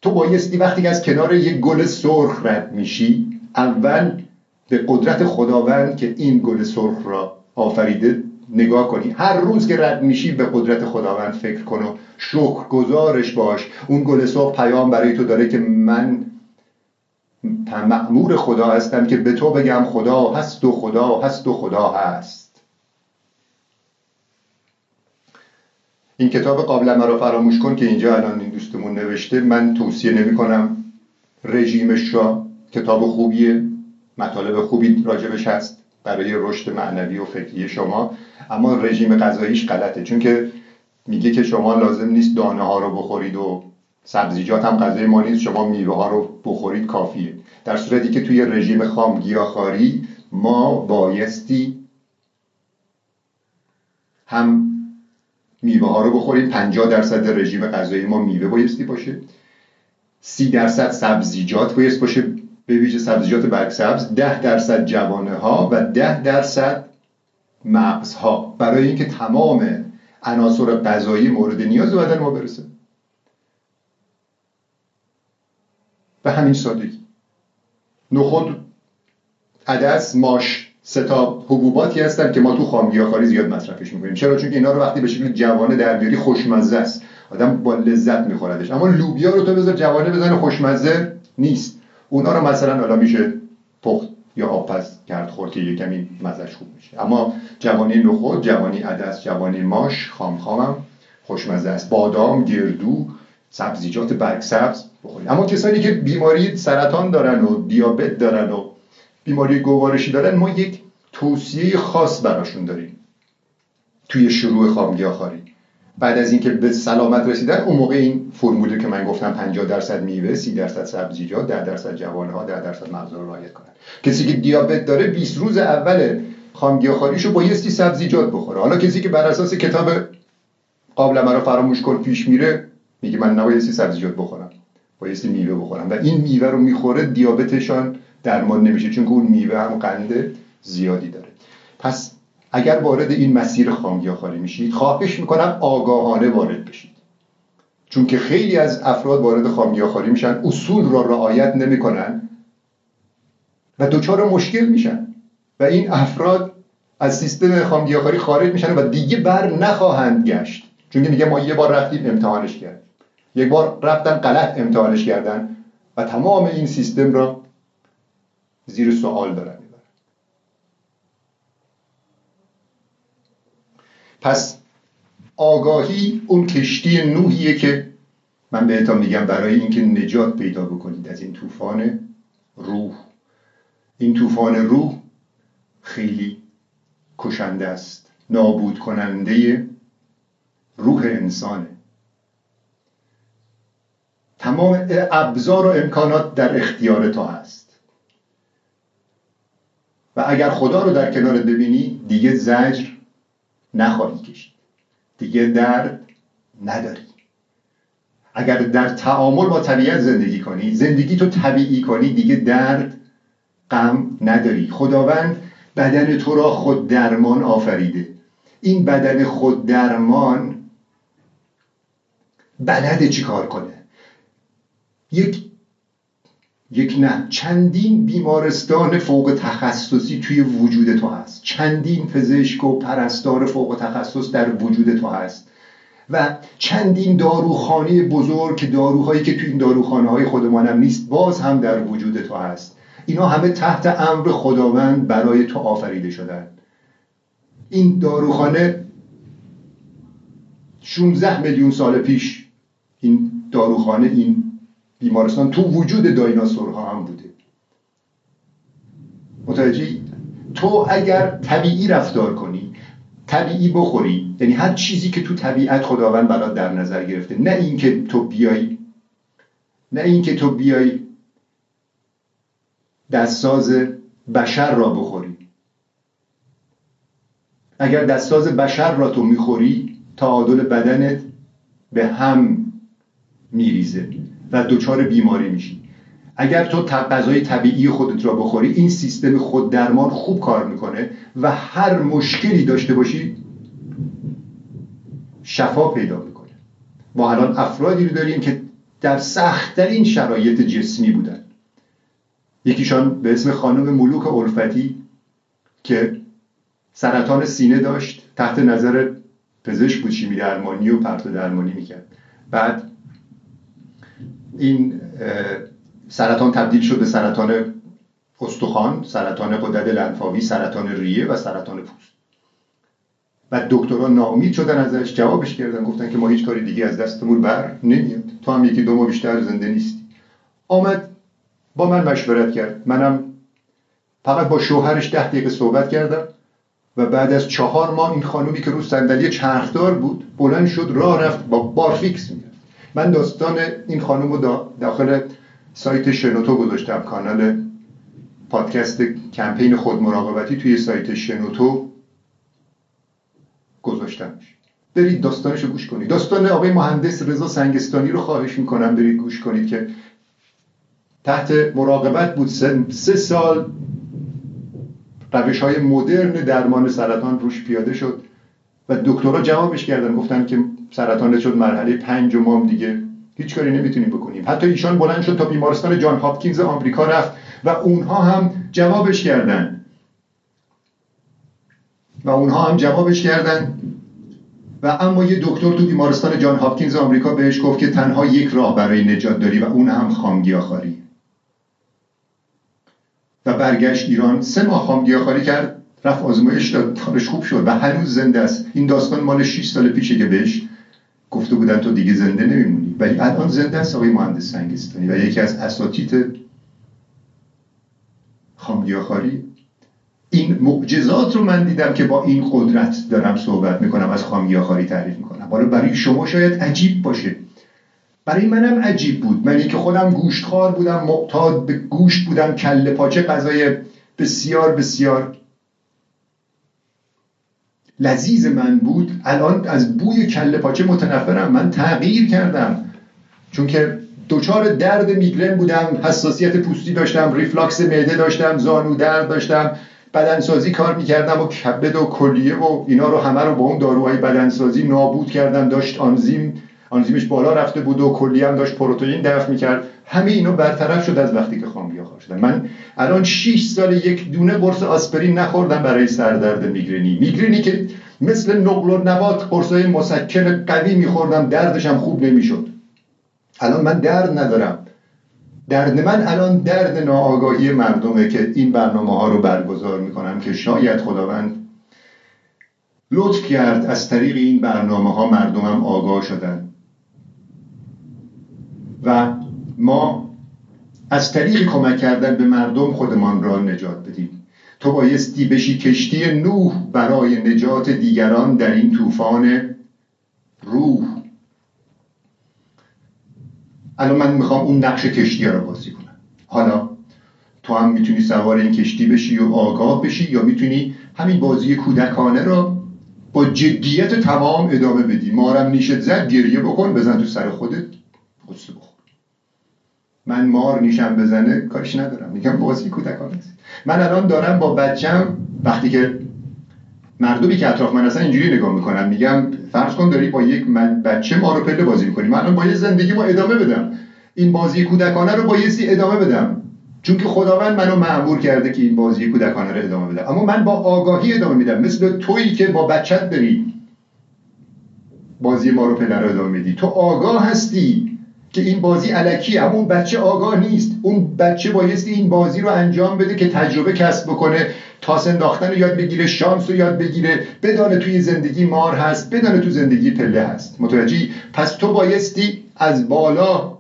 تو بایستی وقتی از کنار یک گل سرخ رد میشی اول به قدرت خداوند که این گل سرخ را آفریده نگاه کنی. هر روز که رد میشی به قدرت خداوند فکر کن و شکر گذارش باش. اون گل سرخ پیام برای تو داره که من معمور خدا هستم که به تو بگم خدا هست و خدا هست و خدا هست. این کتاب قابل مرا فراموش کن که اینجا الان این دوستمون نوشته. من توصیه نمی کنم. رژیمش را کتاب خوبیه مطالب خوبی راجبش هست. برای رشد معنوی و فکری شما. اما رژیم غذاییش غلطه چون که میگه که شما لازم نیست دانه ها رو بخورید و سبزیجات هم غذای ما نیست شما میوه ها رو بخورید کافیه. در صورتی که توی رژیم خام گیاهخواری ما بایستی هم میوه ها رو بخورید 50 درصد رژیم غذایی ما میوه بایستی باشه. سی درصد سبزیجات بایست باشه. به ویژه سبزیجات برگ سبز ده درصد جوانه ها و ده درصد مغز ها برای اینکه تمام عناصر غذایی مورد نیاز بدن ما برسه. به همین سادگی. نخود عدس ماش سه تا حبوباتی هستن که ما تو خامگیاخواری زیاد مصرفش می‌کنیم. چرا؟ چون اینا رو وقتی به شکل جوانه در بیاری خوشمزه است. آدم با لذت میخوردش. اما لوبیا رو تو بذار جوانه بزنه خوشمزه نیست. اونا رو مثلا حالا میشه پخت یا آبپز کرد خورد که یه کمی مزش خوب میشه. اما جوانی نخود جوانی عدس جوانی ماش خام خامم خوشمزه است. بادام گردو سبزیجات برگ سبز بخورید. اما کسانی که بیماری سرطان دارن و دیابت دارن و بیماری گوارشی دارن ما یک توصیه خاص براشون داریم. توی شروع خامگیاخواری. بعد از اینکه به سلامت رسیدن اون موقع این فرمولی که من گفتم 50 درصد میوه 30 درصد سبزیجات 10 درصد جوانه ها 10 درصد مغز رو رعایت کنن. کسی که دیابت داره 20 روز اول خامگیاخواریشو بایستی سبزیجات بخوره. حالا کسی که بر اساس کتاب قابل مرا فراموش کن پیش میره میگه من نبایستی سبزیجات بخورم. بایستی میوه بخورم. و این میوه رو می‌خوره دیابتشان درمان نمیشه چون اون میوه هم قند زیادی داره. پس اگر وارد این مسیر خامگیاخواری میشید خواهش می‌کنم آگاهانه وارد بشید. چون که خیلی از افراد وارد خامگیاخواری میشن اصول را رعایت نمی‌کنن و دچار مشکل میشن. و این افراد از سیستم خامگیاخواری خارج میشن و دیگه بر نخواهند گشت. چون که میگه ما یه بار رفتیم امتحانش کردیم. یک بار رفتن غلط امتحانش کردن. و تمام این سیستم را زیر سوال دارن پس آگاهی اون کشتی نوحیه که من بهتان میگم برای اینکه نجات پیدا بکنید از این طوفان روح. این طوفان روح خیلی کشنده است. نابود کننده روح انسانه. تمام ابزار و امکانات در اختیار تو هست. و اگر خدا رو در کنارت ببینی دیگه زجر نخواهی کشید. دیگه درد نداری. اگر در تعامل با طبیعت زندگی کنی زندگی تو طبیعی کنی دیگه درد غم نداری. خداوند بدن تو را خود درمان آفریده. این بدن خود درمان بلده چی کار کنه؟ یک یک نه. چندین بیمارستان فوق تخصصی توی وجود تو هست. چندین پزشک و پرستار فوق تخصص در وجود تو هست. و چندین داروخانه بزرگ که داروهایی که توی این داروخانه های خودمانم نیست باز هم در وجود تو هست. اینا همه تحت امر خداوند برای تو آفریده شدن. این داروخانه 16 میلیون سال پیش این داروخانه این بیمارستان تو وجود دایناسورها هم بوده. متوجهی؟ تو اگر طبیعی رفتار کنی طبیعی بخوری یعنی هر چیزی که تو طبیعت خداوند برات در نظر گرفته نه اینکه تو بیای نه اینکه تو بیای دستساز بشر را بخوری. اگر دستساز بشر را تو می‌خوری تعادل بدنت به هم میریزه. و دچار بیماری میشی. اگر تو غذای طبیعی خودت را بخوری این سیستم خود درمان خوب کار می‌کنه و هر مشکلی داشته باشی شفا پیدا می‌کنه. ما الان افرادی رو داریم که در سختترین شرایط جسمی بودن. یکیشان به اسم خانم ملوک الفتی که سرطان سینه داشت تحت نظر پزشک بود شیمی درمانی و پرت درمانی می‌کرد. بعد این سرطان تبدیل شد به سرطان استخوان سرطان قدرت لنفاوی سرطان ریه و سرطان پوست. و دکترها ناامید شدن ازش جوابش کردن گفتن که ما هیچ کاری دیگه از دستمون بر نمیاد. تو هم یکی دو ماه بیشتر زنده نیستی. آمد با من مشورت کرد. منم فقط با شوهرش ده دقیقه صحبت کردم و بعد از چهار ماه این خانومی که رو صندلی چرخدار بود بلند شد راه رفت با بارفیکس میاد من داستان این خانم رو داخل سایت شنوتو گذاشتم. کانال پادکست کمپین خود مراقبتی توی سایت شنوتو گذاشتم برید داستانش رو گوش کنید. داستان آقای مهندس رضا سنگستانی رو خواهش می‌کنم برید گوش کنید که تحت مراقبت بود. سه سال روش های مدرن درمان سرطان روش پیاده شد و دکترها جوابش کردن. گفتن که سرطان شد مرحله پنج و مام دیگه هیچ کاری نمی‌تونیم بکنیم. حتی ایشان بلند شد تا بیمارستان جان هاپکینز آمریکا رفت و اونها هم جوابش کردن. و اونها هم جوابش کردن. و اما یه دکتر تو بیمارستان جان هاپکینز آمریکا بهش گفت که تنها یک راه برای نجات داری و اون هم خامگیاخواری و برگشت ایران. سه ماه خامگیاخواری کرد. رفت آزمایش داد. خوب شد و هنوز زنده است. این داستان مال 6 سال پیشه که بهش گفته بودن تو دیگه زنده نمیمونی. ولی الان زنده است آقای مهندس سنگستانی و یکی از اساتید خامگیاخواری. این معجزات رو من دیدم که با این قدرت دارم صحبت می‌کنم از خامگیاخواری تعریف می‌کنم. حالا برای شما شاید عجیب باشه. برای منم عجیب بود. منی که خودم گوشتخوار بودم معتاد به گوشت بودم کله پاچه غذای بسیار بسیار لذیذ من بود. الان از بوی کله پاچه متنفرم. من تغییر کردم. چون که دچار درد میگرن بودم حساسیت پوستی داشتم ریفلاکس معده داشتم زانو درد داشتم بدنسازی کار می‌کردم و کبد و کلیه و اینا رو همه رو با اون داروهای بدنسازی نابود کردم. داشت آنزیم آنزیمش بالا رفته بود و کلیه هم داشت پروتئین دفع می‌کرد. همه اینو برطرف شد از وقتی که خامگیاخوار شدم من الان 6 سال یک دونه قرص آسپرین نخوردم برای سردرد میگرنی میگرنی که مثل نقل و نبات قرصای مسکن قوی میخوردم دردشم خوب نمی‌شد. الان من درد ندارم. درد من الان درد ناآگاهی مردمه که این برنامه ها رو برگزار می‌کنم که شاید خداوند لطف کرد از طریق این برنامه ها مردمم آگاه شدن. و ما از طریق کمک کردن به مردم خودمان را نجات بدیم. تو بایستی بشی کشتی نوح برای نجات دیگران در این طوفان روح. الان من می‌خوام اون نقش کشتی رو بازی کنم. حالا تو هم می‌تونی سوار این کشتی بشی و آگاه بشی یا می‌تونی همین بازی کودکانه رو با جدیت تمام ادامه بدی. مارم نیشت زد گریه بکن بزن تو سر خودت. قصه بخور. من مار نیشم بزنه کارش ندارم. میگم بازی کودکانه است من الان دارم با بچم وقتی که مردمی که اطراف من هستن اینجوری نگاه می‌کنم. میگم فرض کن داری با یک بچه ما رو پله بازی می‌کنی. من الان با یه زندگی ما ادامه بدم. این بازی کودکانه رو بایستی ادامه بدم. چون که خداوند منو معمور کرده که این بازی کودکانه رو ادامه بدم. اما من با آگاهی ادامه میدم. مثل تویی که با بچت داری بازی ما رو پله رو ادامه میدی. تو آگاه هستی. که این بازی علکی همون بچه آگاه نیست. اون بچه بایستی این بازی رو انجام بده که تجربه کسب بکنه. تاس انداختن رو یاد بگیره. شانس رو یاد بگیره. بدانه توی زندگی مار هست. بدانه تو زندگی پله هست. متوجهی؟ پس تو بایستی از بالا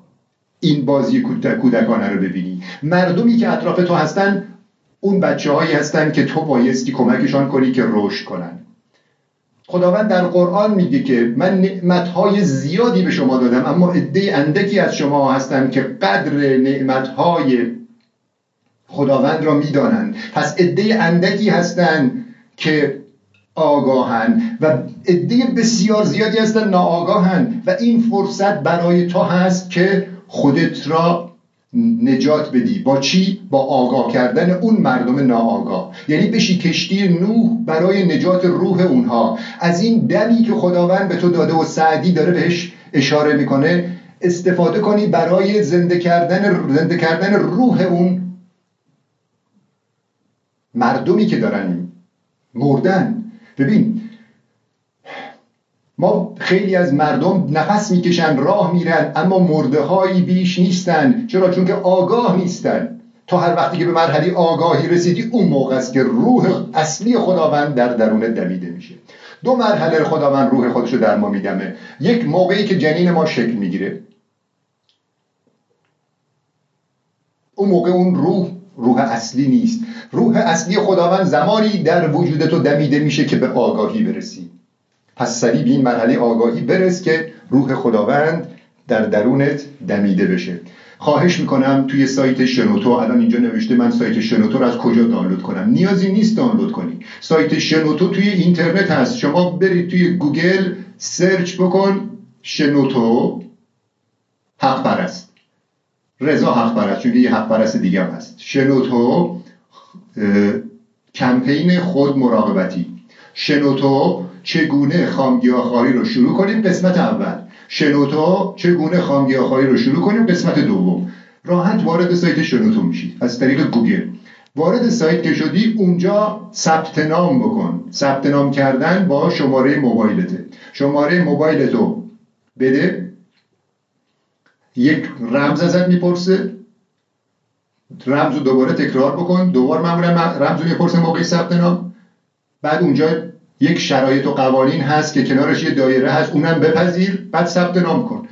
این بازی کودکانه رو ببینی. مردمی که اطراف تو هستن اون بچه هایی هستن که تو بایستی کمکشان کنی که رشد کنن. خداوند در قرآن میگه که من نعمتهای زیادی به شما دادم اما عده اندکی از شما هستن که قدر نعمتهای خداوند را می‌دانند. پس عده اندکی هستند که آگاهند و عده بسیار زیادی هستن ناآگاهند و این فرصت برای تو هست که خودت را نجات بدی. با چی؟ با آگاه کردن اون مردم ناآگاه. یعنی بشی کشتی نوح برای نجات روح اونها. از این دمی که خداوند به تو داده و سعدی داره بهش اشاره می‌کنه استفاده کنی برای زنده کردن زنده کردن روح اون مردمی که دارن مردن. ببین ما خیلی از مردم نفس می‌کشن راه میرن اما مرده هایی بیش نیستن. چرا؟ چون که آگاه نیستن. تا هر وقتی که به مرحله آگاهی رسیدی اون موقع است که روح اصلی خداوند در درون دمیده میشه. دو مرحله خداوند روح خودشو در ما میدمه. یک موقعی که جنین ما شکل می‌گیره. اون موقع اون روح روح اصلی نیست. روح اصلی خداوند زمانی در وجود تو دمیده میشه که به آگاهی برسی. پس سریع به این مرحله آگاهی برس که روح خداوند در درونت دمیده بشه. خواهش می‌کنم توی سایت شنوتو الان اینجا نوشته من سایت شنوتو رو از کجا دانلود کنم؟ نیازی نیست دانلود کنی. سایت شنوتو توی اینترنت هست. شما برید توی گوگل search بکن شنوتو حق پرست. رضا حق پرست چون یه حق پرست دیگه هم هست. شنوتو کمپین خود مراقبتی. شنوتو چگونه خامگیاخواری رو شروع کنیم؟ قسمت اول. شنوتو چگونه خامگیاخواری رو شروع کنیم؟ قسمت دوم. راحت وارد سایت شنوتو میشید. از طریق گوگل. وارد سایت که شدی اونجا ثبت نام بکن. ثبت نام کردن با شماره موبایلته. شماره موبایلتو بده. یک رمز ازت می‌پرسه. رمز رو دوباره تکرار بکن. دوبار معمولا رمز رو می‌پرسه موقع ثبت نام. بعد اونجا یک شرایط و قوانین هست که کنارش یه دایره هست اونم بپذیر بعد ثبت نام کن.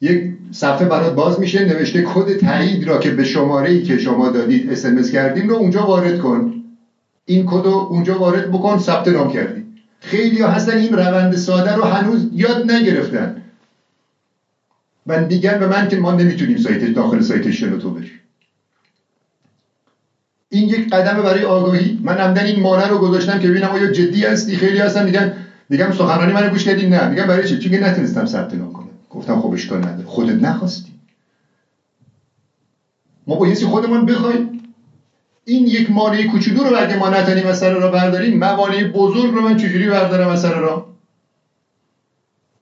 یک صفحه برات باز میشه نوشته کد تایید را که به شماره ای که شما دادید اسمس کردیم رو اونجا وارد کن. این کد رو اونجا وارد بکن ثبت نام کردی. خیلی ها هستن این روند ساده رو هنوز یاد نگرفتن. و میگن به من که ما نمی‌تونیم سایت داخل سایت شنوتو بریم. این یک قدم برای آگاهی. من عمدن این مانع رو گذاشتم که ببینم آیا جدی هستی؟ خیلی هستن. میگن میگم سخنرانی من گوش کردی؟ نه. میگم برای چی؟ چون نتونستم ثبت نام کنم. گفتم خب اشکال نداره. خودت نخواستی. ما با یسی خودمون بخوایم. این یک مانع کوچولو رو اگه ما نتونیم سر برداریم موانع بزرگ رو من چجوری بردارم از سر را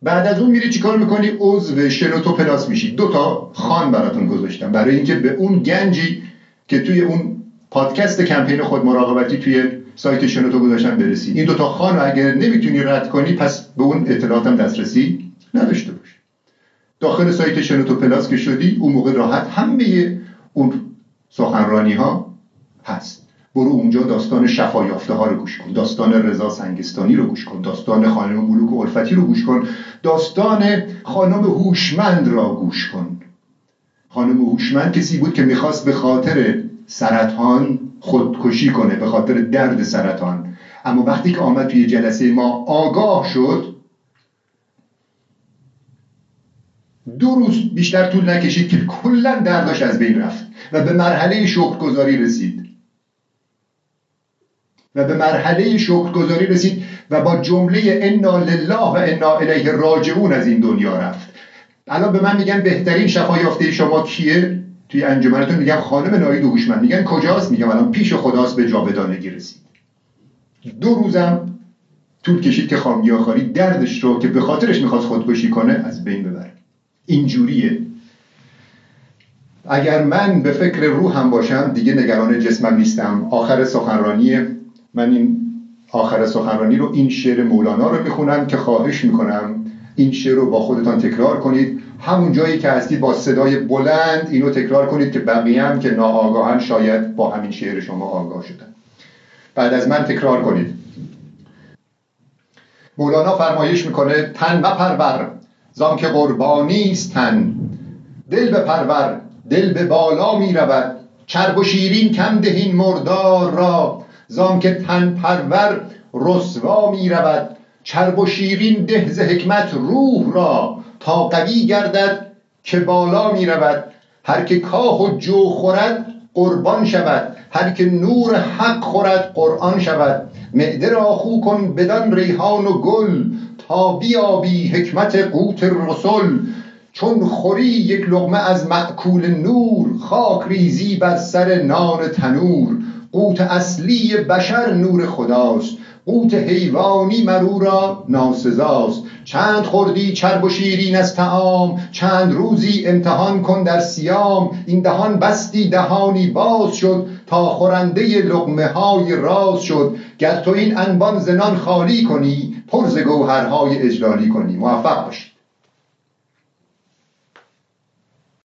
بعد از اون میری چیکار می‌کنی؟ عضو شنوتو پلاس میشی. دو تا خان براتون گذاشتم. برای اینکه به اون گنجی که توی اون پادکست کمپین خود مراقبتی توی سایت شنوتو گذاشتن برسید. این دوتا خان رو اگر نمی‌تونی رد کنی پس به اون اطلاعاتم دسترسی نداشته باش داخل سایت شنوتو پلاس که شدی اون موقع راحت همه اون سخنرانی ها هست. برو اونجا داستان شفا یافته ها رو گوش کن داستان رضا سنگستانی رو گوش کن داستان خانم ملوک الفتی رو گوش کن داستان خانم هوشمند را گوش کن. خانم هوشمند کسی بود که می‌خواست به خاطر سرطان خودکشی کنه به خاطر درد سرطان. اما وقتی که آمد توی جلسه ما آگاه شد. دو روز بیشتر طول نکشید که کلا درداش از بین رفت و به مرحله شکرگزاری رسید. و به مرحله شکرگزاری رسید و با جمله انا لله و انا الیه راجعون از این دنیا رفت. الان به من میگن بهترین شفا یافته شما کیه؟ توی انجمنتون میگم خانم ناید هوشمند. میگن کجاست؟ میگم الان پیش خداست به جاودانگی رسید دو روزم طول کشید که خامگیاخواری دردش رو که به خاطرش می‌خواست خودکشی کنه از بین ببره. اینجوریه. اگر من به فکر روحم باشم دیگه نگران جسمم نیستم. آخر سخنرانی من این آخر سخنرانی رو این شعر مولانا رو می‌خونم که خواهش می‌کنم این شعر رو با خودتان تکرار کنید. همون جایی که هستید با صدای بلند اینو تکرار کنید که بقیه هم که ناآگاهن شاید با همین شعر شما آگاه شدن. بعد از من تکرار کنید. مولانا فرمایش می‌کنه تن پرور زان که قربانی است تن. دل به پرور دل به بالا می رود چرب و شیرین کم دهین مردار را. زان که تن پرور رسوا می رود چرب و شیرین ده ز حکمت روح را. تا قوی گردد که بالا می رود. هر که کاه و جو خورد قربان شود. هر که نور حق خورد قرآن شود. معده را خو کن بدان ریحان و گل تا بیابی حکمت قوت رسول. چون خوری یک لغمه از معکول نور خاک ریزی بر سر نار تنور. قوت اصلی بشر نور خداست. قوت حیوانی مرو را ناسزاست. چند خوردی چرب و شیرین از تعام چند روزی امتحان کن در سیام این دهان بستی دهانی باز شد تا خورنده لقمه های راز شد. گر تو این انبان زنان خالی کنی پر ز گوهرهای اجلالی کنی. موفق باشی.